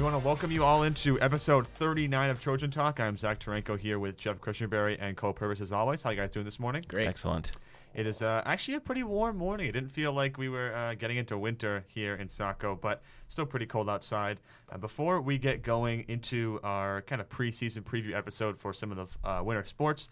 We want to welcome you all into episode 39 of Trojan Talk. I'm Zach Tarenko here with Jeff Cushenberry and Cole Purvis as always. How you guys doing this morning? Great. Excellent. It is uh, actually a pretty warm morning. It didn't feel like we were uh, getting into winter here in Saco, but still pretty cold outside. Uh, before we get going into our kind of preseason preview episode for some of the uh, winter sports,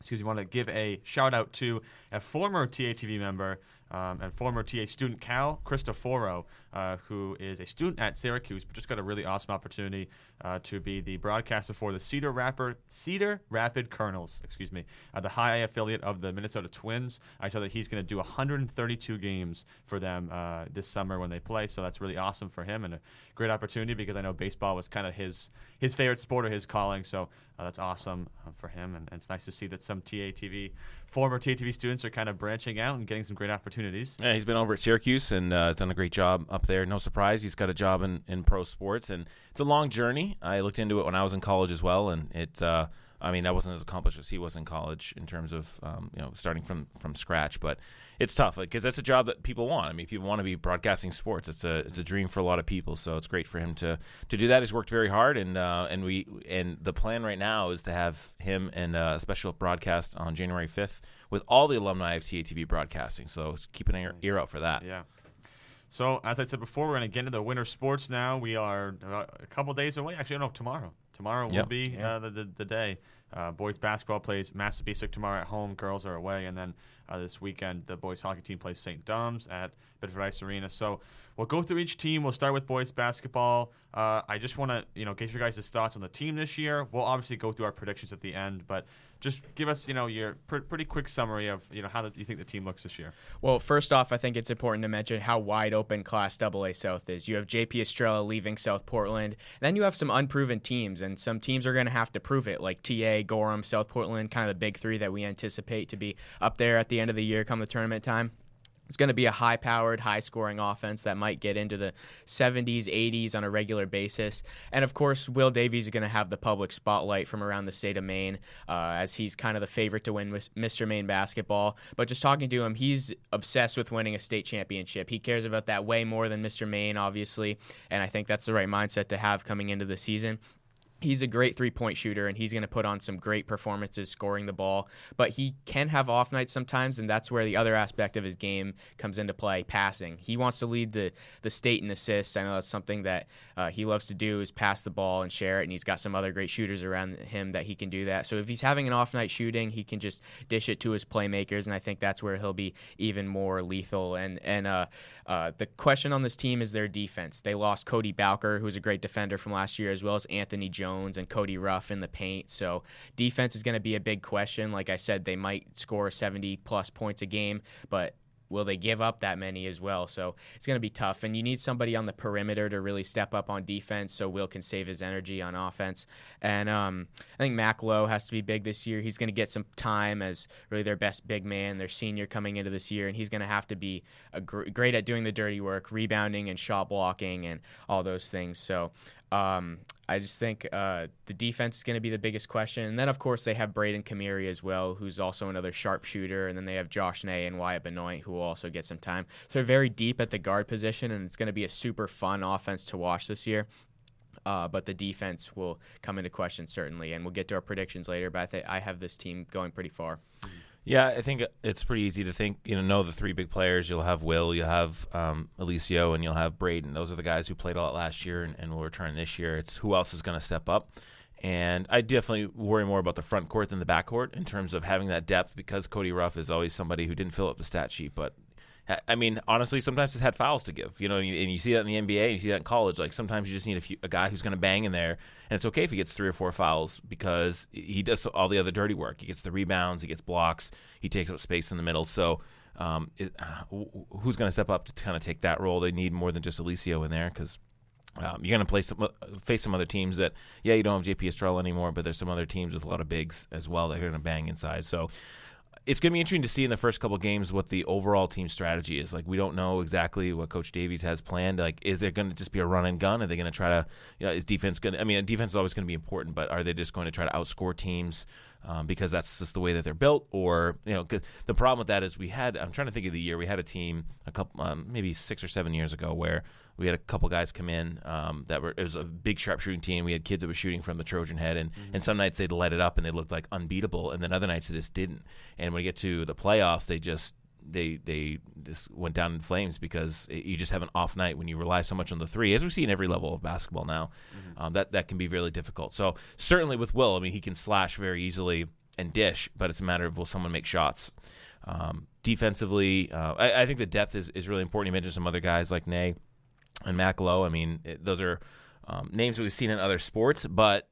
excuse me, want to give a shout out to a former TATV member um, and former TA student Cal Cristoforo, uh, who is a student at Syracuse, but just got a really awesome opportunity uh, to be the broadcaster for the Cedar Rapid Cedar Rapid Kernels, excuse me, uh, the high affiliate of the Minnesota Twins. I saw that he's going to do 132 games for them uh, this summer when they play, so that's really awesome for him and a great opportunity because I know baseball was kind of his his favorite sport or his calling, so uh, that's awesome uh, for him, and, and it's nice to see that some TATV former TATV students are kind of branching out and getting some great opportunities. Yeah, he's been over at Syracuse and uh, has done a great job up there. No surprise, he's got a job in, in pro sports, and it's a long journey. I looked into it when I was in college as well, and it. Uh, I mean, I wasn't as accomplished as he was in college in terms of um, you know starting from from scratch, but it's tough because that's a job that people want. I mean, people want to be broadcasting sports. It's a it's a dream for a lot of people. So it's great for him to to do that. He's worked very hard, and uh, and we and the plan right now is to have him and uh, a special broadcast on January fifth with all the alumni of TATV broadcasting. So keep an ear, ear out for that. Yeah. So as I said before, we're going to get into the winter sports now. We are uh, a couple days away. Actually, no, tomorrow. Tomorrow Yep. will be uh, the, the the day. Uh, boys basketball plays Massabesic tomorrow at home. Girls are away, and then uh, this weekend the boys hockey team plays St. Dom's at Biddeford Ice Arena. So we'll go through each team. We'll start with boys basketball. Uh, I just want to you know get your guys' thoughts on the team this year. We'll obviously go through our predictions at the end, but just give us you know your pr- pretty quick summary of you know how the, you think the team looks this year. Well, first off, I think it's important to mention how wide open Class AA South is. You have JP Estrella leaving South Portland. Then you have some unproven teams, and some teams are going to have to prove it, like TA, Gorham, South Portland, kind of the big three that we anticipate to be up there at the end of the year come the tournament time. It's going to be a high powered, high scoring offense that might get into the 70s, 80s on a regular basis. And of course, Will Davies is going to have the public spotlight from around the state of Maine uh, as he's kind of the favorite to win Mr. Maine basketball. But just talking to him, he's obsessed with winning a state championship. He cares about that way more than Mr. Maine, obviously. And I think that's the right mindset to have coming into the season. He's a great three point shooter and he's going to put on some great performances scoring the ball, but he can have off nights sometimes, and that's where the other aspect of his game comes into play passing. He wants to lead the, the state in assists. I know that's something that uh, he loves to do is pass the ball and share it, and he's got some other great shooters around him that he can do that. So if he's having an off night shooting, he can just dish it to his playmakers, and I think that's where he'll be even more lethal. And, and uh, uh, the question on this team is their defense. They lost Cody Bowker, who's a great defender from last year, as well as Anthony Jones and Cody Ruff in the paint. So defense is going to be a big question. Like I said, they might score 70 plus points a game, but will they give up that many as well? So it's going to be tough. And you need somebody on the perimeter to really step up on defense so Will can save his energy on offense. And um, I think Mac Lowe has to be big this year. He's going to get some time as really their best big man, their senior coming into this year. And he's going to have to be gr- great at doing the dirty work, rebounding and shot blocking and all those things. So um, I just think uh, the defense is going to be the biggest question. And then, of course, they have Braden Kamiri as well, who's also another sharpshooter. And then they have Josh Ney and Wyatt Benoit, who will also get some time. So they're very deep at the guard position, and it's going to be a super fun offense to watch this year. Uh, but the defense will come into question certainly, and we'll get to our predictions later. But I think I have this team going pretty far. Yeah, I think it's pretty easy to think. You know, know the three big players. You'll have Will, you'll have um, Alicio, and you'll have Braden. Those are the guys who played a lot last year and, and will return this year. It's who else is going to step up. And I definitely worry more about the front court than the back court in terms of having that depth because Cody Ruff is always somebody who didn't fill up the stat sheet, but I mean, honestly, sometimes it's had fouls to give. You know, and you see that in the NBA, and you see that in college. Like sometimes you just need a, few, a guy who's going to bang in there, and it's okay if he gets three or four fouls because he does all the other dirty work. He gets the rebounds, he gets blocks, he takes up space in the middle. So, um, it, uh, who's going to step up to kind of take that role? They need more than just Alicio in there because um, you're going to play some, uh, face some other teams that, yeah, you don't have JP Estrella anymore, but there's some other teams with a lot of bigs as well that are going to bang inside. So it's going to be interesting to see in the first couple games what the overall team strategy is. Like, we don't know exactly what Coach Davies has planned. Like, is there going to just be a run and gun? Are they going to try to, you know, is defense going to, I mean, defense is always going to be important, but are they just going to try to outscore teams? um, because that's just the way that they're built. Or you know, the problem with that is we had. I'm trying to think of the year we had a team a couple, um, maybe six or seven years ago where we had a couple guys come in um, that were it was a big sharpshooting team. We had kids that were shooting from the Trojan head, and and some nights they'd let it up and they looked like unbeatable, and then other nights they just didn't. And when you get to the playoffs, they just they they just went down in flames because it, you just have an off night when you rely so much on the three, as we see in every level of basketball now. Um, that that can be really difficult. So certainly with Will, I mean he can slash very easily and dish, but it's a matter of will someone make shots. Um, defensively, uh, I, I think the depth is, is really important. You mentioned some other guys like Nay and Mac Lowe. I mean, it, those are um, names we've seen in other sports, but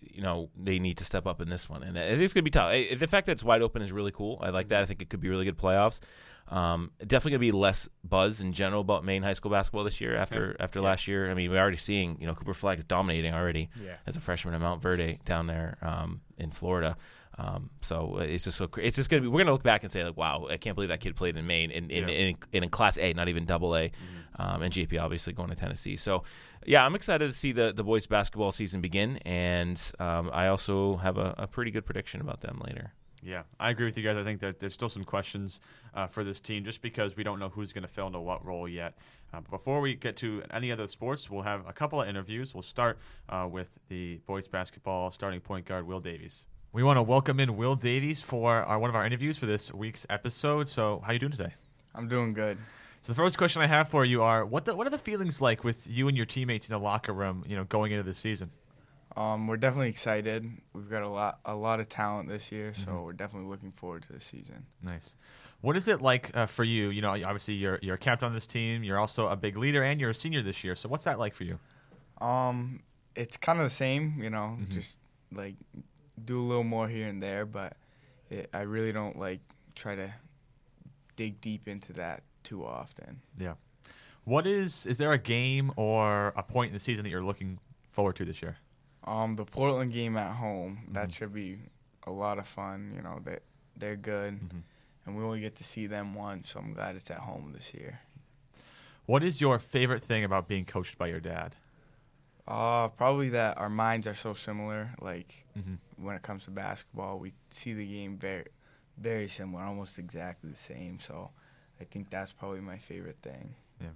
you know they need to step up in this one, and I think it's going to be tough. I- The fact that it's wide open is really cool. I like that. I think it could be really good playoffs. Um, definitely going to be less buzz in general about Maine high school basketball this year after after last year. I mean, we're already seeing you know Cooper Flagg is dominating already Yeah. as a freshman at Montverde down there um, in Florida. Um, so it's just so it's just gonna be we're gonna look back and say like wow I can't believe that kid played in Maine in in, Yeah. in, in, in Class A not even Double A, um, and JP obviously going to Tennessee. So yeah, I'm excited to see the the boys basketball season begin, and um, I also have a, a pretty good prediction about them later. Yeah, I agree with you guys. I think that there's still some questions uh, for this team just because we don't know who's going to fill into what role yet. Uh, before we get to any other sports, we'll have a couple of interviews. We'll start uh, with the boys basketball starting point guard Will Davies. We want to welcome in Will Davies for our, one of our interviews for this week's episode. So, how are you doing today? I'm doing good. So the first question I have for you are what the, what are the feelings like with you and your teammates in the locker room, you know, going into the season? Um, we're definitely excited. We've got a lot, a lot of talent this year, so Mhm. we're definitely looking forward to the season. Nice. What is it like uh, for you? You know, obviously you're you're a captain on this team. You're also a big leader, and you're a senior this year. So what's that like for you? Um, it's kind of the same, you know, Mhm. just like do a little more here and there, but it, I really don't like try to dig deep into that too often. Yeah. What is is there a game or a point in the season that you're looking forward to this year? Um, the Portland game at home that Mhm. should be a lot of fun. You know, they they're good, Mhm. and we only get to see them once, so I'm glad it's at home this year. What is your favorite thing about being coached by your dad? Uh, probably that our minds are so similar. Like Mm-hmm. when it comes to basketball, we see the game very, very similar, almost exactly the same. So, I think that's probably my favorite thing. Yeah.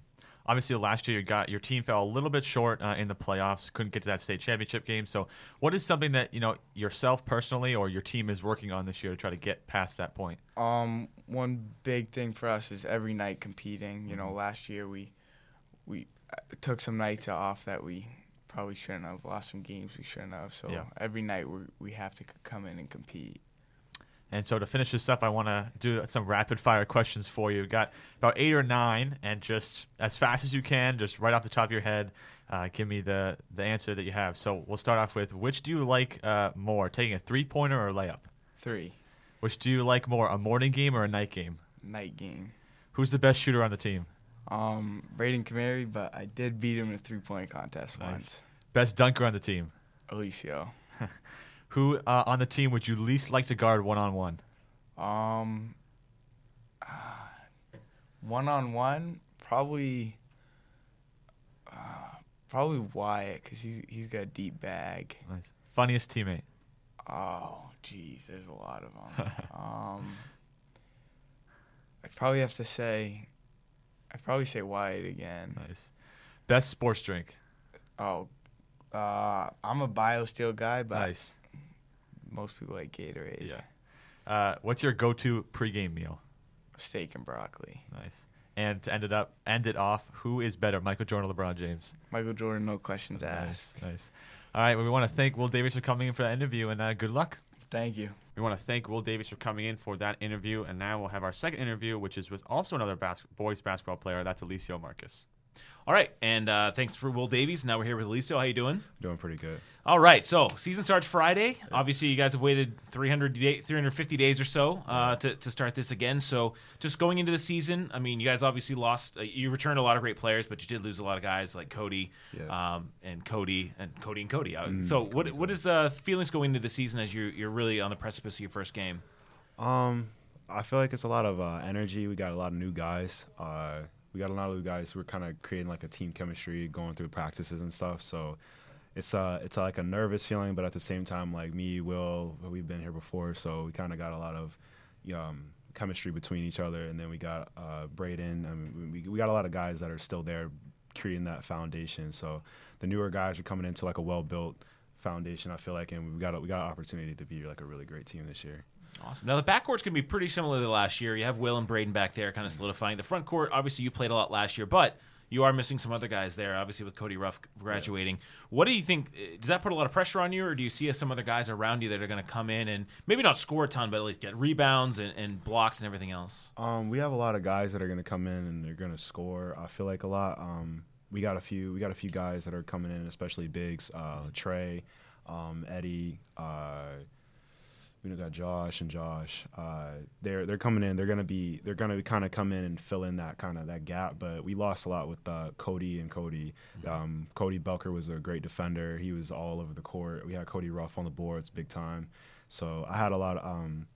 Obviously, last year you got your team fell a little bit short uh, in the playoffs, couldn't get to that state championship game. So, what is something that you know yourself personally or your team is working on this year to try to get past that point? Um, one big thing for us is every night competing. You know, Mhm. last year we we uh, took some nights off that we probably shouldn't have. Lost some games we shouldn't have. So Yeah. every night we we have to c- come in and compete. And so to finish this up, I want to do some rapid fire questions for you. We've got about eight or nine, and just as fast as you can, just right off the top of your head, uh, give me the the answer that you have. So we'll start off with which do you like uh, more, taking a three pointer or a layup? Three Which do you like more, a morning game or a night game? night game. Who's the best shooter on the team? Um, Braden Kamari, but I did beat him in a three point contest Nice. once. Best dunker on the team? Alicio. Who uh, on the team would you least like to guard one on one? Um, one on one, probably, uh, probably Wyatt because he's he's got a deep bag. Nice. Funniest teammate? Oh, jeez, there's a lot of them. um, I'd probably have to say, I'd probably say Wyatt again. Nice. Best sports drink? Oh, uh, I'm a BioSteel guy, but Nice. most people like Gatorade. Yeah. Uh, what's your go-to pregame meal? Steak and broccoli. Nice. And to end it up, end it off. Who is better, Michael Jordan or LeBron James? Michael Jordan, no questions asked. Nice. Nice. All right. Well, we want to thank Will Davies for coming in for that interview, and uh, good luck. Thank you. We want to thank Will Davies for coming in for that interview, and now we'll have our second interview, which is with also another bas- boys basketball player. That's Alicio Marcus. All right, and uh, thanks for Will Davies. Now we're here with Alicio. How you doing? Doing pretty good. All right, so season starts Friday. Obviously, you guys have waited 300 day, 350 days or so uh, to, to start this again. So, just going into the season, I mean, you guys obviously lost. Uh, you returned a lot of great players, but you did lose a lot of guys like Cody Yeah. um, and Cody and Cody and Cody. Uh, Mm, so, what Cody, what is uh, feelings going into the season as you're you're really on the precipice of your first game? Um, I feel like it's a lot of uh, energy. We got a lot of new guys. Uh, we got a lot of guys. We're kind of creating like a team chemistry, going through practices and stuff. So it's uh it's like a nervous feeling, but at the same time, like me, Will, we've been here before, so we kind of got a lot of um, chemistry between each other, and then we got uh, Braden. I mean, we we got a lot of guys that are still there, creating that foundation. So the newer guys are coming into like a well built foundation. I feel like, and we got a, we got an opportunity to be like a really great team this year. Awesome. Now the backcourt's going to be pretty similar to last year. You have Will and Braden back there, kind of solidifying the front court. Obviously, you played a lot last year, but you are missing some other guys there. Obviously, with Cody Ruff graduating, what do you think? uh, Does that put a lot of pressure on you, or do you see some other guys around you that are going to come in and maybe not score a ton, but at least get rebounds and, and blocks and everything else? Um, we have a lot of guys that are going to come in and they're going to score. I feel like a lot. Um, we got a few. We got a few guys that are coming in, especially bigs. Uh, Trey, um, Eddie. Uh, we know got Josh and Josh. Uh, they're they're coming in. They're gonna be they're gonna kind of come in and fill in that kind of that gap. But we lost a lot with uh, Cody and Cody. Um, Cody Belker was a great defender. He was all over the court. We had Cody Ruff on the boards big time. So I had a lot of um,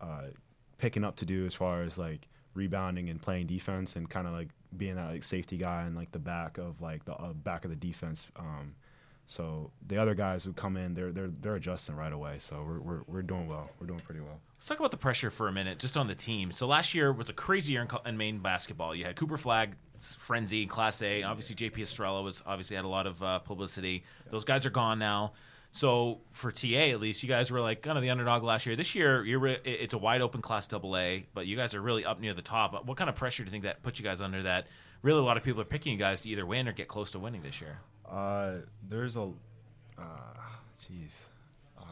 uh, picking up to do as far as like rebounding and playing defense and kind of like being that like safety guy in like the back of like the uh, back of the defense. Um, so the other guys who come in, they're they're they're adjusting right away. So we're we're we're doing well. We're doing pretty well. Let's talk about the pressure for a minute, just on the team. So last year was a crazy year in, in Maine basketball. You had Cooper Flagg, Frenzy, Class A. Obviously, JP Estrella was obviously had a lot of uh, publicity. Those guys are gone now. So for TA, at least, you guys were like kind of the underdog last year. This year, you're re- it's a wide open Class Double A, but you guys are really up near the top. What kind of pressure do you think that puts you guys under? That really a lot of people are picking you guys to either win or get close to winning this year. Uh, there's a, uh, jeez, uh,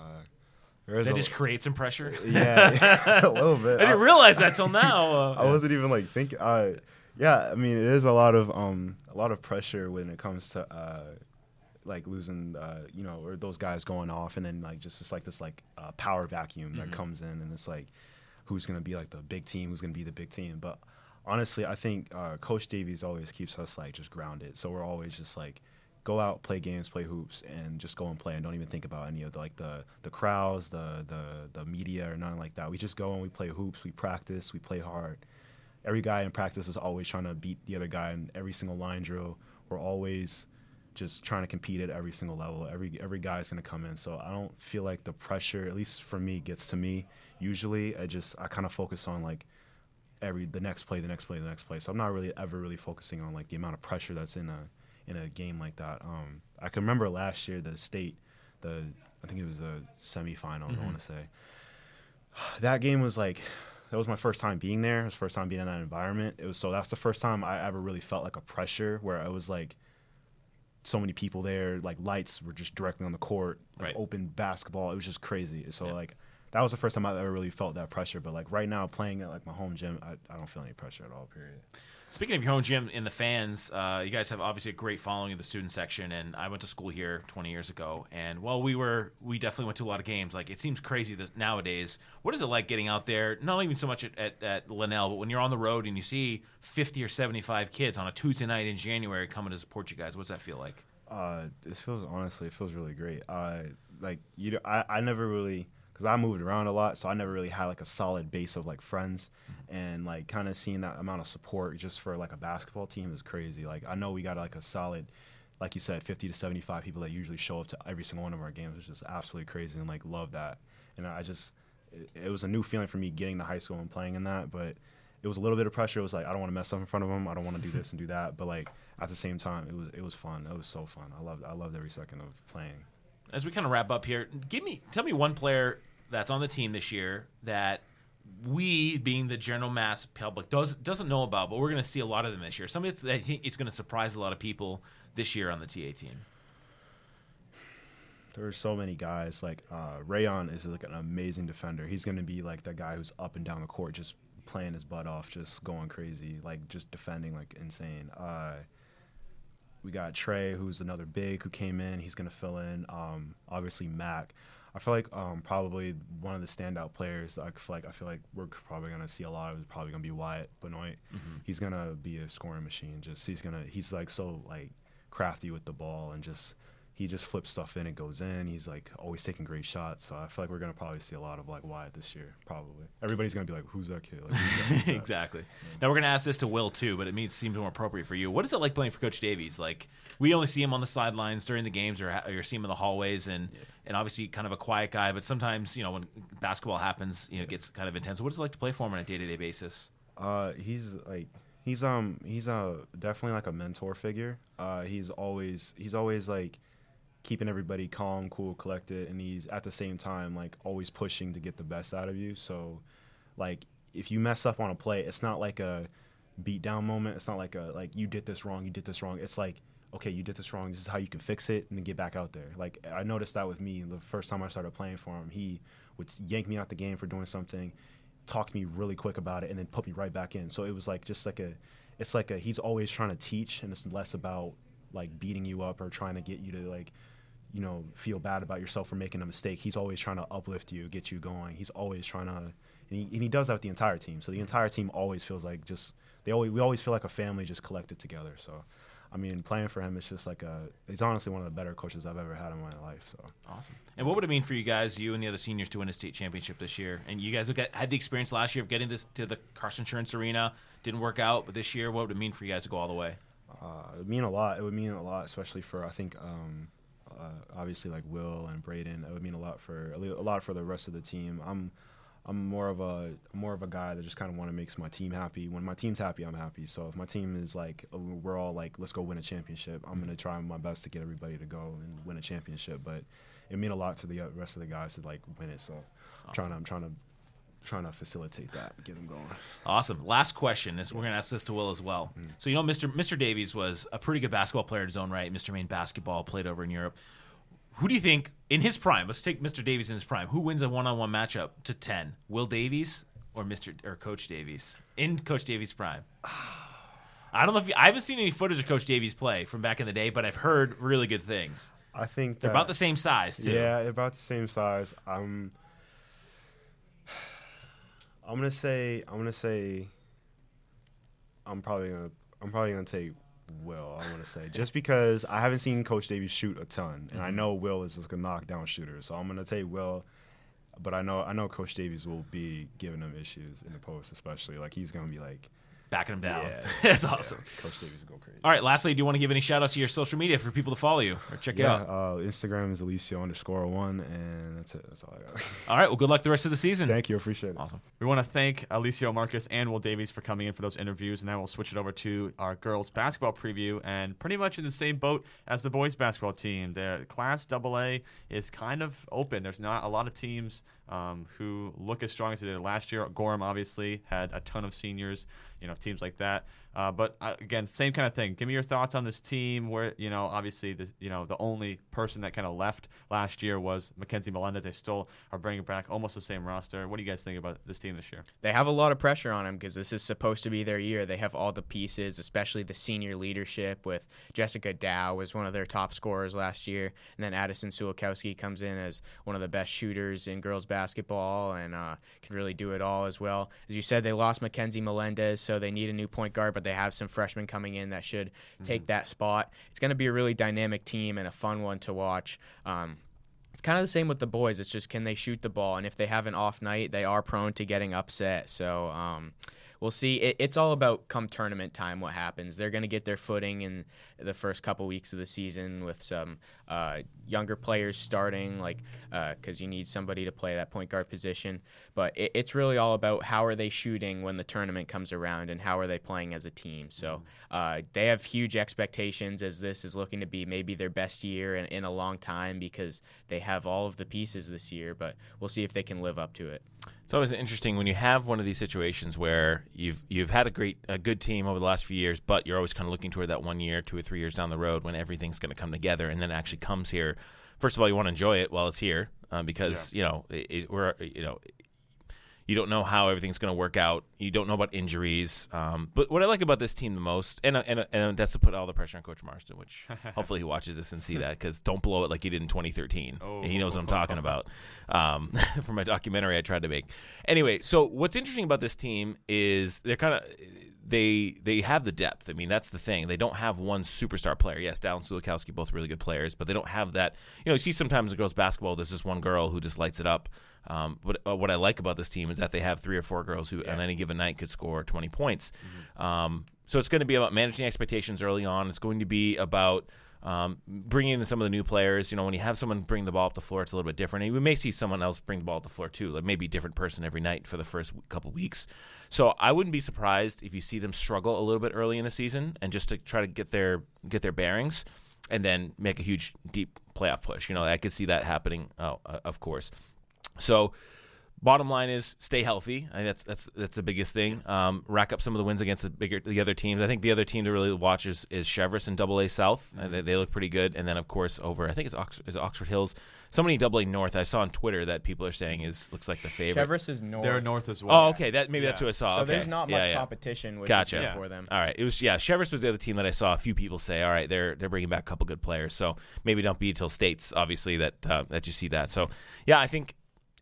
there's That a, just creates some pressure. yeah, a little bit. I didn't realize that till now. Uh, I wasn't even like thinking. Uh, yeah, I mean, it is a lot of um, a lot of pressure when it comes to uh, like losing, uh, you know, or those guys going off, and then like just it's like this like uh, power vacuum that comes in, and it's like who's gonna be like the big team, who's gonna be the big team. But honestly, I think uh, Coach Davies always keeps us like just grounded, so we're always just like go out, play games, play hoops, and just go and play, and don't even think about any of the like the the crowds, the the the media, or nothing like that. We just go and we play hoops, we practice, we play hard. Every guy in practice is always trying to beat the other guy in every single line drill. We're always just trying to compete at every single level. Every every guy's gonna come in, so I don't feel like the pressure, at least for me, gets to me. Usually, I just I kind of focus on like every the next play, the next play, the next play. So I'm not really ever really focusing on like the amount of pressure that's in a in a game like that. Um, I can remember last year the state, the I think it was the semifinal. I want to say that game was like that was my first time being there. It was first time being in that environment. It was so that's the first time I ever really felt like a pressure where I was like so many people there, like lights were just directly on the court, like Right. open basketball. It was just crazy. So Yeah. like that was the first time I've ever really felt that pressure. But like right now, playing at like my home gym, I, I don't feel any pressure at all. Period. Speaking of your own gym and the fans, uh, you guys have obviously a great following in the student section, and I went to school here 20 years ago. And while we were, we definitely went to a lot of games. Like it seems crazy that nowadays, what is it like getting out there? Not even so much at, at, at Linnell, but when you're on the road and you see 50 or 75 kids on a Tuesday night in January coming to support you guys. What's that feel like? Uh, it feels honestly, it feels really great. Uh, like you, I, I never really, cause I moved around a lot, so I never really had like a solid base of like friends, mm-hmm. and like kind of seeing that amount of support just for like a basketball team is crazy. Like I know we got like a solid, like you said, fifty to seventy-five people that usually show up to every single one of our games, which is absolutely crazy, and like love that. And I just, it, it was a new feeling for me getting to high school and playing in that, but it was a little bit of pressure. It was like I don't want to mess up in front of them. I don't want to do this and do that. But like at the same time, it was it was fun. It was so fun. I loved I loved every second of playing. as we kind of wrap up here, give me tell me one player that's on the team this year that we, being the general mass public, does doesn't know about, but we're going to see a lot of them this year. Somebody that I think it's going to surprise a lot of people this year on the TA team. There are so many guys like uh, Rayon is like an amazing defender. He's gonna be like that guy who's up and down the court, just playing his butt off, just going crazy, like just defending like insane. Uh, we got Trey, who's another big who came in. He's gonna fill in. Um, obviously Mac. I feel like um, probably one of the standout players. I feel like I feel like we're probably gonna see a lot of is probably gonna be Wyatt Benoit. He's gonna be a scoring machine. Just he's gonna he's like so like crafty with the ball and just he just flips stuff in and goes in. He's like always taking great shots. So I feel like we're gonna probably see a lot of like Wyatt this year. Probably everybody's gonna be like, "Who's that kid?" Like, who's that? Who's that? exactly. Now we're gonna ask this to Will too, but it means seems more appropriate for you. What is it like playing for Coach Davies? Like we only see him on the sidelines during the games, or, or see him in the hallways, and and obviously kind of a quiet guy. But sometimes you know when basketball happens, you know, it gets kind of intense. What is it like to play for him on a day to day basis? Uh, he's like he's um he's uh definitely like a mentor figure. Uh, he's always he's always like keeping everybody calm, cool, collected, and he's at the same time like always pushing to get the best out of you. So, like if you mess up on a play, it's not like a beat down moment. It's not like a like you did this wrong, you did this wrong. It's like okay, you did this wrong. This is how you can fix it, and then get back out there. Like I noticed that with me the first time I started playing for him, he would yank me out the game for doing something, talk to me really quick about it, and then put me right back in. So it was like just like a, it's like a he's always trying to teach, and it's less about like beating you up or trying to get you to like you know feel bad about yourself for making a mistake he's always trying to uplift you get you going he's always trying to and he, and he does that with the entire team so the entire team always feels like just they always we always feel like a family just collected together so I mean, playing for him is just like a. He's honestly one of the better coaches I've ever had in my life. So awesome. And what would it mean for you guys, you and the other seniors, to win a state championship this year? And you guys had the experience last year of getting this to the Cross Insurance Arena. Didn't work out, but this year, what would it mean for you guys to go all the way? Uh, it would mean a lot. It would mean a lot, especially for I think um, uh, obviously like Will and Braden. It would mean a lot for a lot for the rest of the team. I'm I'm more of a more of a guy that just kind of want to make my team happy. When my team's happy, I'm happy. So if my team is like we're all like let's go win a championship, I'm gonna try my best to get everybody to go and win a championship. But it mean a lot to the uh, rest of the guys to like win it. So awesome. I'm trying to I'm trying to trying to facilitate that, get them going. Awesome. Last question is we're going to ask this to Will as well. Mm. So you know, Mr. Mr. Davies was a pretty good basketball player in his own right. Mr. Maine basketball played over in Europe. Who do you think in his prime? Let's take Mr. Davies in his prime. Who wins a one-on-one matchup to ten? Will Davies or Mr. or Coach Davies in Coach Davies' prime? I don't know if you, I haven't seen any footage of Coach Davies play from back in the day, but I've heard really good things. I think they're about the same size too. Yeah, about the same size. I'm. I'm gonna say. I'm gonna say. I'm probably gonna. I'm probably gonna take Will. I want to say just because I haven't seen Coach Davies shoot a ton, and mm-hmm. I know Will is just a knockdown shooter, so I'm gonna take Will. But I know I know Coach Davies will be giving him issues in the post, especially like he's gonna be like backing him down. Yeah. That's awesome. Yeah. Coach Davies will go crazy. All right. Lastly, do you want to give any shout outs to your social media for people to follow you or check yeah, you out? Uh, Instagram is Alicio underscore one, and that's it. That's all I got. all right. Well, good luck the rest of the season. Thank you. Appreciate it. Awesome. We want to thank Alicio Marcus and Will Davies for coming in for those interviews, and now we'll switch it over to our girls basketball preview, and pretty much in the same boat as the boys basketball team. The Class AA is kind of open. There's not a lot of teams um, who look as strong as they did last year. Gorham obviously had a ton of seniors, you know, teams like that. Uh, but uh, again, same kind of thing. Give me your thoughts on this team. Where you know, obviously, the you know the only person that kind of left last year was Mackenzie Melendez. They still are bringing back almost the same roster. What do you guys think about this team this year? They have a lot of pressure on them because this is supposed to be their year. They have all the pieces, especially the senior leadership. With Jessica Dow was one of their top scorers last year, and then Addison Sulikowski comes in as one of the best shooters in girls basketball and uh, can really do it all as well. As you said, they lost Mackenzie Melendez, so they need a new point guard, but they have some freshmen coming in that should mm-hmm. take that spot. It's going to be a really dynamic team and a fun one to watch. Um, it's kind of the same with the boys. It's just can they shoot the ball, and if they have an off night, they are prone to getting upset. So. Um, we'll see. It, it's all about come tournament time what happens. They're going to get their footing in the first couple weeks of the season with some uh, younger players starting, like because uh, you need somebody to play that point guard position. But it, it's really all about how are they shooting when the tournament comes around and how are they playing as a team. So uh, they have huge expectations as this is looking to be maybe their best year in, in a long time because they have all of the pieces this year. But we'll see if they can live up to it. It's always interesting when you have one of these situations where you've you've had a great a good team over the last few years, but you're always kind of looking toward that one year, two or three years down the road when everything's going to come together, and then it actually comes here. First of all, you want to enjoy it while it's here uh, because yeah. you know it, it, we're you know You don't know how everything's going to work out. You don't know about injuries. Um, but what I like about this team the most, and and, and that's to put all the pressure on Coach Marston, which hopefully he watches this and see that because don't blow it like he did in 2013. Oh. He knows what I'm talking about. Um, for my documentary I tried to make. Anyway, so what's interesting about this team is they're kind of they they have the depth. I mean, that's the thing. They don't have one superstar player. Yes, Dow and Sulikowski, both really good players, but they don't have that. You know, you see sometimes in girls basketball, there's this one girl who just lights it up. Um, but uh, what I like about this team is that they have three or four girls who, on any given night, could score 20 points. Um, so it's going to be about managing expectations early on. It's going to be about um, bringing in some of the new players. You know, when you have someone bring the ball up the floor, it's a little bit different. And we may see someone else bring the ball up the floor too, like maybe a different person every night for the first couple weeks. So I wouldn't be surprised if you see them struggle a little bit early in the season, and just to try to get their get their bearings, and then make a huge deep playoff push. You know, I could see that happening. Oh, uh, of course. So bottom line is stay healthy. I think that's that's that's the biggest thing. Um, rack up some of the wins against the bigger the other teams. I think the other team to really watch is, is Chevrolet in Double A South. Uh, they, they look pretty good. And then of course over I think it's Oxford, is Oxford Hills. Somebody in Double A North. I saw on Twitter that people are saying is looks like the favorite. Chevrolet is north. They're north as well. Oh, okay. That maybe that's Yeah. who I saw. So okay. there's not Yeah, much yeah. competition, which Gotcha. is good Yeah. for them. All right, it was yeah. Chevrolet was the other team that I saw a few people say, all right, they're they're bringing back a couple good players. So maybe don't be till states, obviously that uh, that you see that. So yeah, I think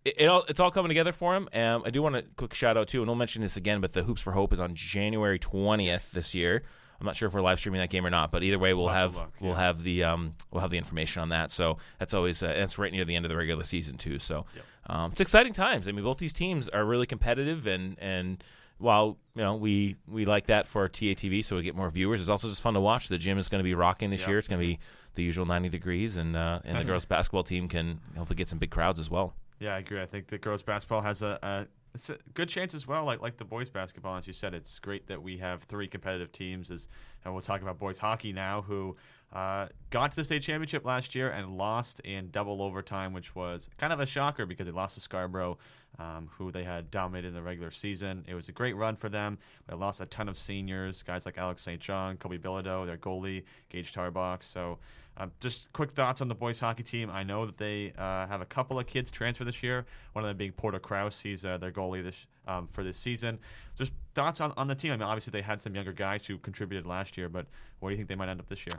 it, it all it's all coming together for him. Um, I do want to quick shout out too, and we'll mention this again, but the Hoops for Hope is on January twentieth this year. I'm not sure if we're live streaming that game or not, but either way, we'll, We'll have have, to look, we'll yeah. have the um, we'll have the information on that. So that's always uh, that's right near the end of the regular season too. So um, it's exciting times. I mean, both these teams are really competitive, and and while you know we we like that for TATV, so we get more viewers. It's also just fun to watch. The gym is going to be rocking this Yep. year. It's going to be the usual 90 degrees, and uh, and the girls basketball team can hopefully get some big crowds as well. Yeah, I agree. I think the girls basketball has a, a it's a good chance as well. Like like the boys basketball, as you said, it's great that we have three competitive teams. As and we'll talk about boys hockey now, who uh, got to the state championship last year and lost in double overtime, which was kind of a shocker because they lost to Scarborough, um, who they had dominated in the regular season. It was a great run for them. They lost a ton of seniors, guys like Alex St. John, Kobe Bilodeau, their goalie, Gage Tarbox. So um, just quick thoughts on the boys hockey team. I know that they uh, have a couple of kids transfer this year. One of them being Porter Kraus. He's uh, their goalie this um, for this season. Just thoughts on, on the team. I mean, obviously they had some younger guys who contributed last year, but where do you think they might end up this year?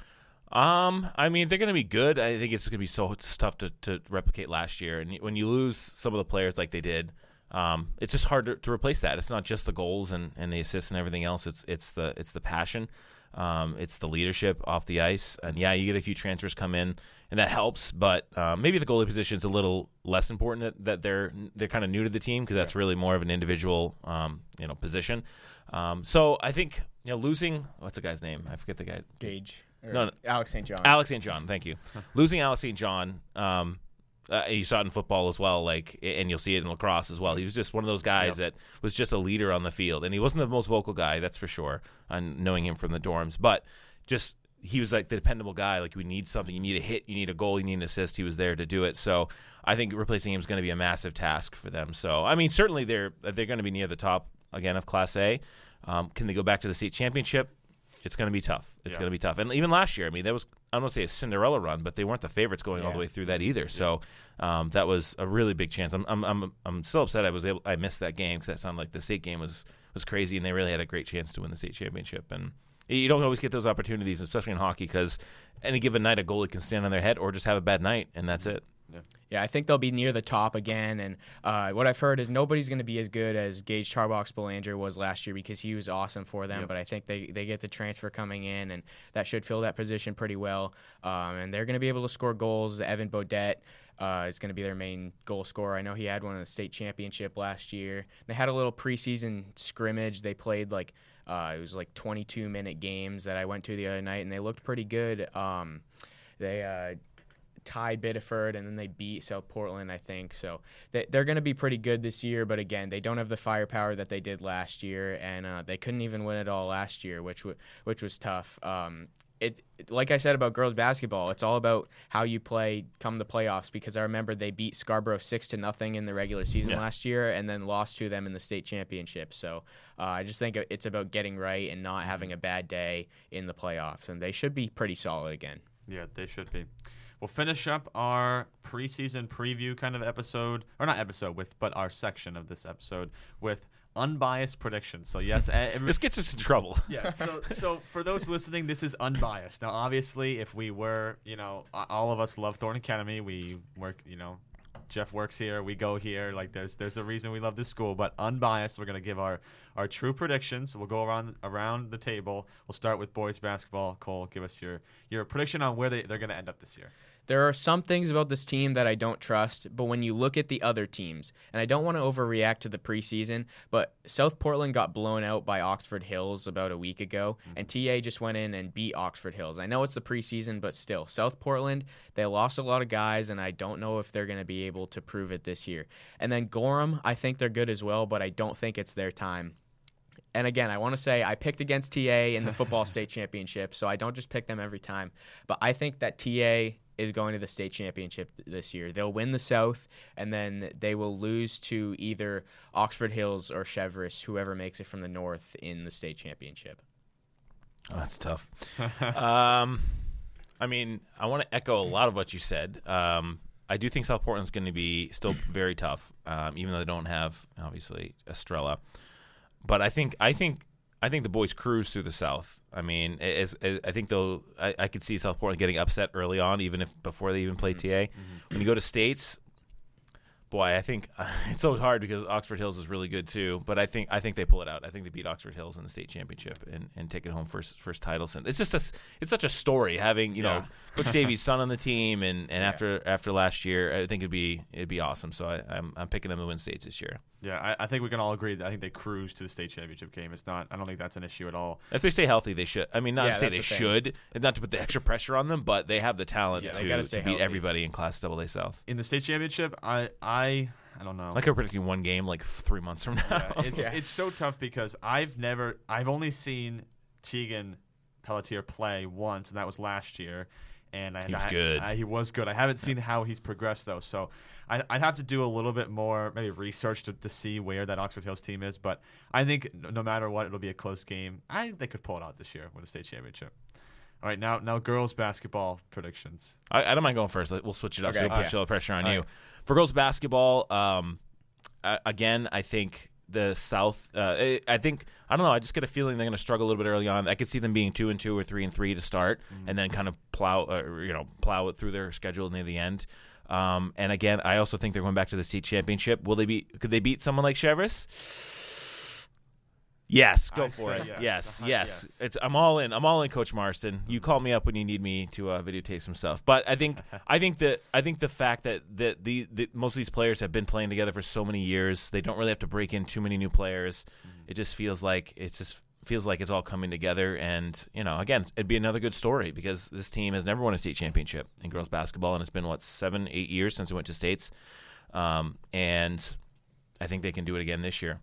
Um, I mean, they're going to be good. I think it's going to be so tough to, to replicate last year. And when you lose some of the players like they did, um, it's just hard to, to replace that. It's not just the goals and, and the assists and everything else. It's it's the it's the passion, um, it's the leadership off the ice. And yeah, you get a few transfers come in, and that helps. But um, maybe the goalie position is a little less important that, that they're they're kind of new to the team because that's really more of an individual um, you know position. Um, so I think you know losing what's the guy's name? I forget the guy. Gage. No, no. Alex St. John. Alex St. John, thank you. Losing Alex St. John, um, uh, you saw it in football as well, like, and you'll see it in lacrosse as well. He was just one of those guys that was just a leader on the field, and he wasn't the most vocal guy, that's for sure. On knowing him from the dorms, but just he was like the dependable guy. Like, we need something, you need a hit, you need a goal, you need an assist. He was there to do it. So I think replacing him is going to be a massive task for them. So I mean, certainly they're they're going to be near the top again of Class A. Um, can they go back to the state championship? It's going to be tough. It's Yeah. going to be tough. And even last year, I mean, that was I don't want to say a Cinderella run, but they weren't the favorites going all the way through that either. So um, that was a really big chance. I'm I'm I'm, I'm still upset I was able I missed that game because that sounded like the state game was was crazy and they really had a great chance to win the state championship. And you don't always get those opportunities, especially in hockey, because any given night a goalie can stand on their head or just have a bad night, and that's it. Yeah, yeah, I think they'll be near the top again. And uh, what I've heard is nobody's going to be as good as Gage Tarbox Belanger was last year because he was awesome for them. Yep. But I think they, they get the transfer coming in, and that should fill that position pretty well. Um, and they're going to be able to score goals. Evan Bodette uh, is going to be their main goal scorer. I know he had one in the state championship last year. They had a little preseason scrimmage. They played like uh, it was like 22 minute games that I went to the other night, and they looked pretty good. Um, they uh, tied Biddeford and then they beat South Portland, I think. So they, they're going to be pretty good this year. But again, they don't have the firepower that they did last year, and uh, they couldn't even win it all last year, which w- which was tough. Um, it like I said about girls basketball, it's all about how you play come the playoffs. Because I remember they beat Scarborough six to nothing in the regular season Yeah. last year, and then lost to them in the state championship. So uh, I just think it's about getting right and not having a bad day in the playoffs, and they should be pretty solid again. Yeah, they should be. We'll finish up our preseason preview kind of episode, or not episode with, but our section of this episode with unbiased predictions. So yes, eh, every, This gets us in trouble. yeah. So, so for those listening, this is unbiased. Now, obviously, if we were, you know, all of us love Thornton Academy. We work, you know, Jeff works here. We go here. Like, there's there's a reason we love this school. But unbiased, we're gonna give our our true predictions. We'll go around around the table. We'll start with boys basketball. Cole, give us your your prediction on where they they're gonna end up this year. There are some things about this team that I don't trust, but when you look at the other teams, and I don't want to overreact to the preseason, but South Portland got blown out by Oxford Hills about a week ago, and mm-hmm. TA just went in and beat Oxford Hills. I know it's the preseason, but still, South Portland, they lost a lot of guys, and I don't know if they're going to be able to prove it this year. And then Gorham, I think they're good as well, but I don't think it's their time. And again, I want to say I picked against TA in the football state championship, so I don't just pick them every time. But I think that TA is going to the state championship th- this year. They'll win the South, and then they will lose to either Oxford Hills or Chevrolet, whoever makes it from the North in the state championship. Oh, that's tough. um, I mean, I want to echo a lot of what you said. Um, I do think South Portland's going to be still very tough, um, even though they don't have obviously Estrella. But I think I think I think the boys cruise through the South. I mean, as, as I think they'll. I, I could see South Portland getting upset early on, even if before they even play mm-hmm. TA. Mm-hmm. When you go to states, boy, I think it's so hard because Oxford Hills is really good too. But I think I think they pull it out. I think they beat Oxford Hills in the state championship and, and take it home first first title. Since it's just a, it's such a story having you know Coach Davies' son on the team and, and after after last year, I think it'd be it'd be awesome. So I, I'm I'm picking them to win states this year. Yeah, I, I think we can all agree that I think they cruise to the state championship game. It's not. I don't think that's an issue at all. If they stay healthy, they should. I mean, not Yeah, to say they the should, and not to put the extra pressure on them, but they have the talent Yeah, to, gotta beat healthy. everybody in Class double AA South. In the state championship, I I I don't know. Like I'm predicting one game like three months from now. Yeah, it's Yeah. it's so tough because I've never I've only seen Tegan Pelletier play once, and that was last year. And I, He was I- good. I- he was good. I haven't seen how he's progressed though, so I, I'd have to do a little bit more maybe research to, to see where that Oxford Hills team is. But I think no no matter what, it'll be a close game. I think they could pull it out this year with a state championship. All right, now now girls basketball predictions. I, I don't mind going first. We'll switch it up. Okay, so we'll put yeah. a little pressure on All you. right. For girls basketball, um, a- again, I think the South. Uh, I- think I don't know. I just get a feeling they're going to struggle a little bit early on. I could see them being two and two or three and three to start, Mm-hmm. and then kind of plow, uh, you know, plow it through their schedule near the end. Um, and again, I also think they're going back to the state championship. Will they be? Could they beat someone like Chevrolet? Yes, go I'd for it. yes. Yes, Uh-huh, yes. yes. It's I'm all in. I'm all in, Coach Marston. You call me up when you need me to uh, videotape some stuff. But I think I think that I think the fact that that the, the most of these players have been playing together for so many years, they don't really have to break in too many new players. It just feels like it's just feels like it's all coming together. And you know, again, it'd be another good story because this team has never won a state championship in girls basketball, and it's been what seven, eight years since it went to states. Um, and I think they can do it again this year.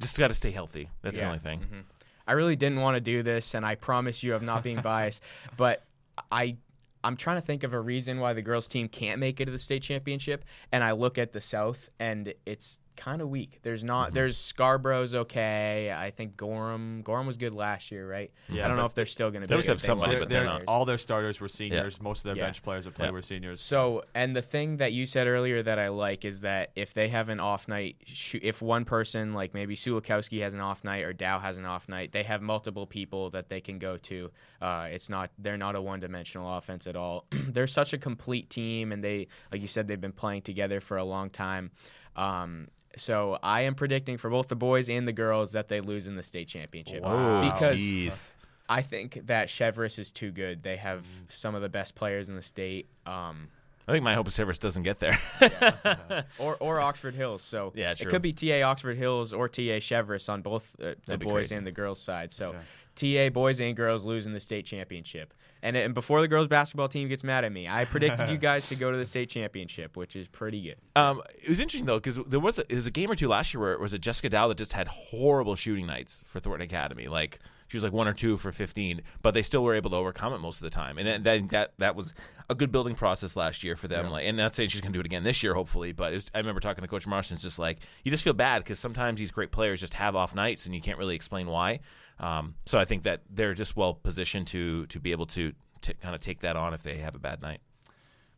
Just got to stay healthy. That's the only thing. Mhm. I really didn't want to do this, and I promise you, I'm not being biased, but I. I'm trying to think of a reason why the girls team can't make it to the state championship, and I look at the South, and it's kind of weak. There's not. There's Scarborough's okay. I think Gorham. Gorham was good last year, right? Yeah, I don't know if they're still going to they be. always good. have somebody, They're- but they're they're- not. all their starters were seniors. Most of their Yeah. bench players that play Yeah. were seniors. So, and the thing that you said earlier that I like is that if they have an off night, if one person, like maybe Sulikowski has an off night or Dow has an off night, they have multiple people that they can go to. Uh, it's not, they're not a one dimensional offense at all. they're such a complete team, and they, like you said, they've been playing together for a long time. Um, so I am predicting for both the boys and the girls that they lose in the state championship Wow. because Jeez. I think that Chevrolet is too good. They have some of the best players in the state. Um, I think my hope is Service doesn't get there. or or Oxford Hills. So Yeah, it could be TA Oxford Hills or TA Chevrolet on both uh, the boys crazy. and the girls side. So TA boys and girls losing the state championship. And, and before the girls basketball team gets mad at me, I predicted you guys to go to the state championship, which is pretty good. um, it was interesting though because there was a, there was a game or two last year where it was a Jessica Dow that just had horrible shooting nights for Thornton Academy. Like she was like one or two for fifteen, but they still were able to overcome it most of the time. And that that that was a good building process last year for them. Like, and not saying she's gonna do it again this year, hopefully. But was, I remember talking to Coach Marston, it's just like you just feel bad because sometimes these great players just have off nights and you can't really explain why. Um, so I think that they're just well positioned to to be able to. to kind of take that on if they have a bad night.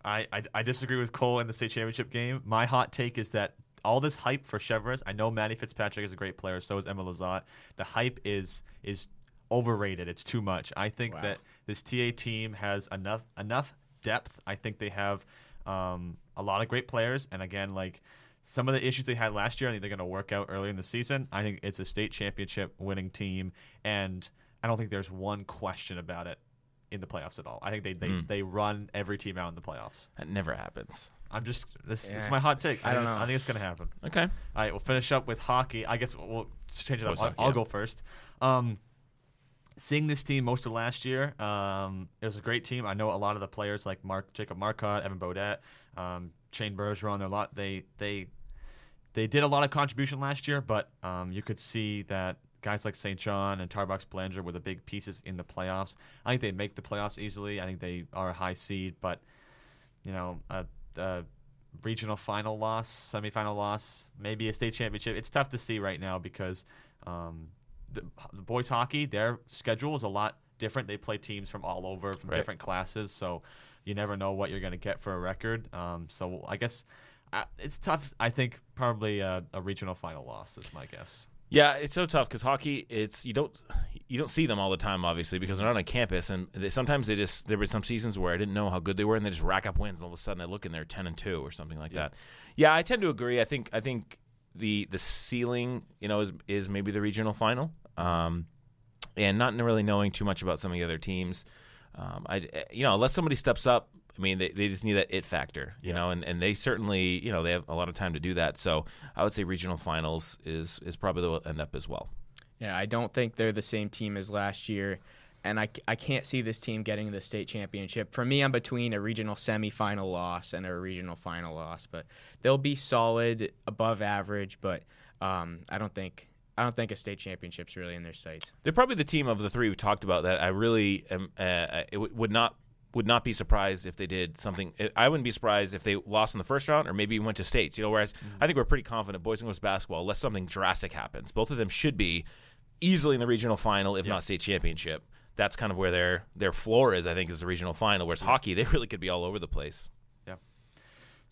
I, I I disagree with Cole in the state championship game. My hot take is that all this hype for Chevrolet. I know Matty Fitzpatrick is a great player. So is Emma Lazat. The hype is is overrated. It's too much. I think Wow. that this TA team has enough enough depth. I think they have um, a lot of great players. And again, like some of the issues they had last year, I think they're going to work out early in the season. I think it's a state championship winning team, and I don't think there's one question about it in the playoffs at all. I think they they, Mm. they run every team out in the playoffs. That never happens. I'm just this, this Yeah. is my hot take. I don't know. I think it's going to happen. Okay. All right, we'll finish up with hockey. I guess we'll, we'll change it up. Boys I'll, hockey, I'll yeah. go first. Um, seeing this team most of last year, um, it was a great team. I know a lot of the players like Mark Jacob Marcotte, Evan Bodette, um, Shane Bergeron. They're a lot. They they they did a lot of contribution last year, but um, you could see that guys like St. John and Tarbox Blanger were the big pieces in the playoffs. I think they make the playoffs easily. I think they are a high seed, but you know, a, a regional final loss, semifinal loss, maybe a state championship. It's tough to see right now because um, the, the boys hockey, their schedule is a lot different. They play teams from all over, from Right. different classes, so you never know what you're going to get for a record. Um, so I guess uh, it's tough. I think probably a, a regional final loss is my guess. Yeah, it's so tough because hockey, it's you don't you don't see them all the time, obviously, because they're not on campus, and they, sometimes they just there were some seasons where I didn't know how good they were, and they just rack up wins, and all of a sudden I look and they're ten and two or something like Yeah. that. Yeah, I tend to agree. I think I think the the ceiling, you know, is is maybe the regional final, um, and not really knowing too much about some of the other teams. Um, I you know unless somebody steps up. I mean, they, they just need that it factor, you Yeah. know, and, and they certainly, you know, they have a lot of time to do that. So I would say regional finals is is probably will end up as well. Yeah, I don't think they're the same team as last year, and I, I can't see this team getting the state championship. For me, I'm between a regional semifinal loss and a regional final loss, but they'll be solid, above average. But um, I don't think I don't think a state championship's really in their sights. They're probably the team of the three we talked about that I really am, uh, it w- would not would not be surprised if they did something. I wouldn't be surprised if they lost in the first round or maybe went to states. You know, whereas I think we're pretty confident boys and girls basketball, unless something drastic happens, both of them should be easily in the regional final, if Yeah. not state championship. That's kind of where their their floor is. I think is the regional final. Whereas hockey, they really could be all over the place.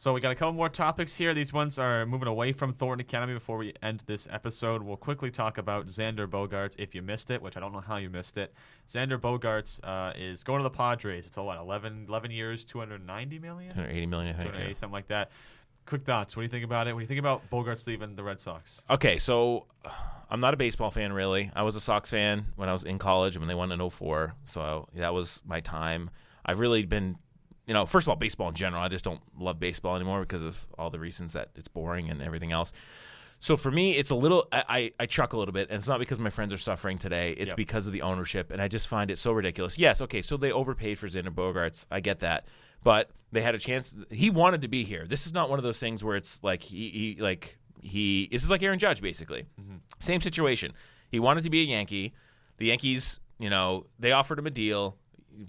So we got a couple more topics here. These ones are moving away from Thornton Academy before we end this episode. We'll quickly talk about Xander Bogaerts if you missed it, which I don't know how you missed it. Xander Bogaerts uh, is going to the Padres. It's a what, 11, 11 years, 290 million? 280 million, I think. 280, yeah. something like that. Quick thoughts. What do you think about it? What do you think about Bogaerts leaving the Red Sox? Okay, so I'm not a baseball fan really. I was a Sox fan when I was in college when they won in 04. So that was my time. I've really been, you know, first of all, baseball in general. I just don't love baseball anymore because of all the reasons that it's boring and everything else. So for me, it's a little. I, I, I chuckle a little bit, and it's not because my friends are suffering today. It's Yep. because of the ownership, and I just find it so ridiculous. Yes, okay, so they overpaid for Xander Bogaerts. I get that, but they had a chance. He wanted to be here. This is not one of those things where it's like he, he like he. This is like Aaron Judge, basically. Mm-hmm. Same situation. He wanted to be a Yankee. The Yankees, you know, they offered him a deal.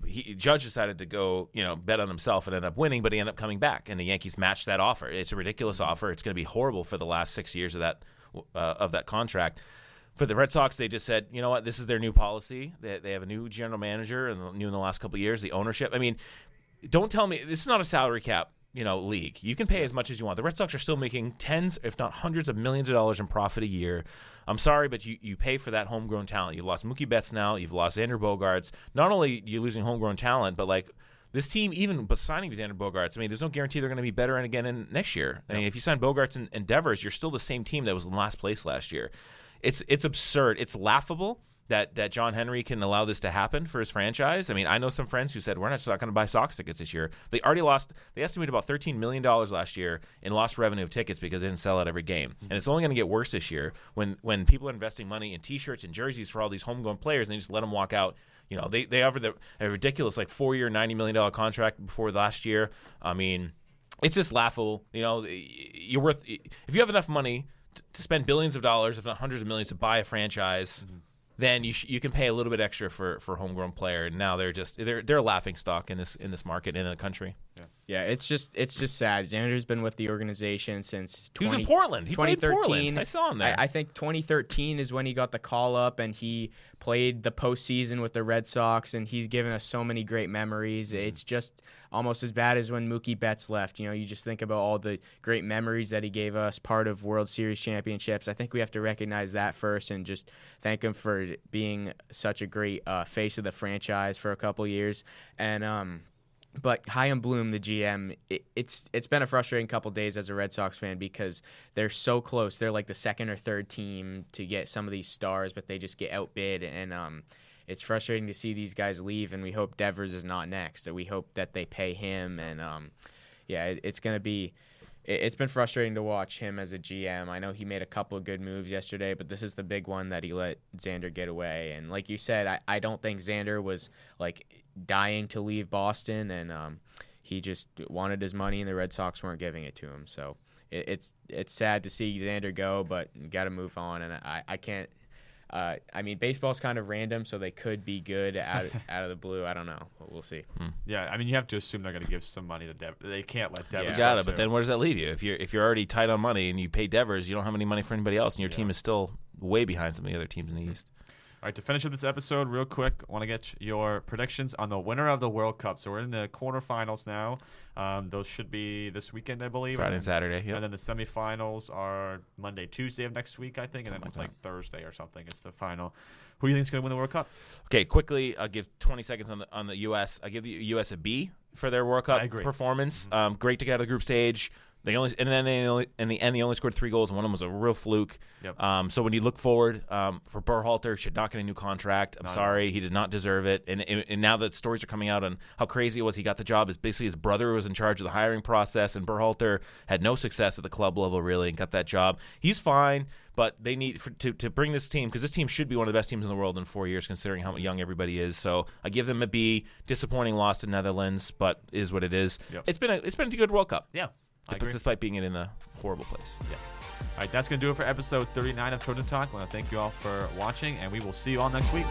He, Judge decided to go, you know, bet on himself and end up winning, but he ended up coming back, and the Yankees matched that offer. It's a ridiculous offer. It's going to be horrible for the last six years of that uh, of that contract. For the Red Sox, they just said, you know what, this is their new policy. They, they have a new general manager, and new in the last couple years, the ownership. I mean, don't tell me this is not a salary cap you know league. You can pay as much as you want. The red sox are still making tens if not hundreds of millions of dollars in profit a year. I'm sorry but you, you pay for that homegrown talent. You lost mookie betts now. You've lost xander bogaerts not only you're losing homegrown talent but like this team, even but signing Xander Bogaerts, I mean, there's no guarantee they're going to be better and again in next year. I mean, if you sign Bogaerts and, and Devers, you're still the same team that was in last place last year. It's it's absurd. It's laughable that that John Henry can allow this to happen for his franchise. I mean, I know some friends who said we're not just not going to buy Sox tickets this year. They already lost. They estimated about 13 million dollars last year in lost revenue of tickets because they didn't sell out every game, mm-hmm. and it's only going to get worse this year when when people are investing money in T-shirts and jerseys for all these homegrown players and they just let them walk out. You know, they they offered the, a ridiculous like four year, 90 million dollar contract before last year. I mean, it's just laughable. You know, you're worth if you have enough money to spend billions of dollars, if not hundreds of millions, to buy a franchise. Mm-hmm. Then you sh- you can pay a little bit extra for for homegrown player, and now they're just they're they're a laughing stock in this in this market in the country. Yeah, it's just it's just sad. Xander's been with the organization since He was in Portland. He played 2013. Portland. I saw him there. I, I think 2013 is when he got the call up and he played the postseason with the Red Sox, and he's given us so many great memories. Mm-hmm. It's just almost as bad as when Mookie Betts left. You know, you just think about all the great memories that he gave us, part of World Series championships. I think we have to recognize that first and just thank him for being such a great uh, face of the franchise for a couple years. And um, but Chaim Bloom, the GM, it, it's it's been a frustrating couple days as a Red Sox fan because they're so close. They're like the second or third team to get some of these stars, but they just get outbid, and um, it's frustrating to see these guys leave. And we hope Devers is not next. We hope that they pay him, and um, yeah, it, it's gonna be. it- It's been frustrating to watch him as a GM. I know he made a couple of good moves yesterday, but this is the big one that he let Xander get away. And like you said, I, I don't think Xander was like dying to leave Boston, and um, he just wanted his money, and the Red Sox weren't giving it to him. So it, it's it's sad to see Xander go, but got to move on. And I, I can't. Uh, I mean, baseball's kind of random, so they could be good out out of the blue. I don't know, but we'll see. Yeah, I mean, you have to assume they're going to give some money to Dev. They can't let Devers. Yeah. Got it, but then where does that leave you? If you're if you're already tight on money and you pay Devers, you don't have any money for anybody else, and your Yeah. team is still way behind some of the other teams in the East. All right, to finish up this episode real quick, I want to get your predictions on the winner of the World Cup. So we're in the quarterfinals now. Um, those should be this weekend, I believe. Friday and Saturday. Yep. and then the semifinals are Monday, Tuesday of next week, I think, and then it's like like Thursday or something. It's the final. Who do you think is going to win the World Cup? Okay, quickly, I'll give 20 seconds on the on the U.S. I give the U.S. a B for their World Cup performance. Um, great to get out of the group stage. They only and then they only, in the end they only scored three goals and one of them was a real fluke. Yep. Um, so when you look forward um, for Berhalter, should not get a new contract. I'm Not sorry, he did not deserve it. And, and and now that stories are coming out on how crazy it was, he got the job. Is basically his brother was in charge of the hiring process, and Berhalter had no success at the club level really, and got that job. He's fine, but they need for, to to bring this team because this team should be one of the best teams in the world in four years, considering how young everybody is. So I give them a B. Disappointing loss to Netherlands, but is what it is. Yep. It's been a it's been a good World Cup. Yeah, I agree. Despite being in a horrible place. Yeah. All right, that's going to do it for episode 39 of Trojan Talk. I want to thank you all for watching, and we will see you all next week.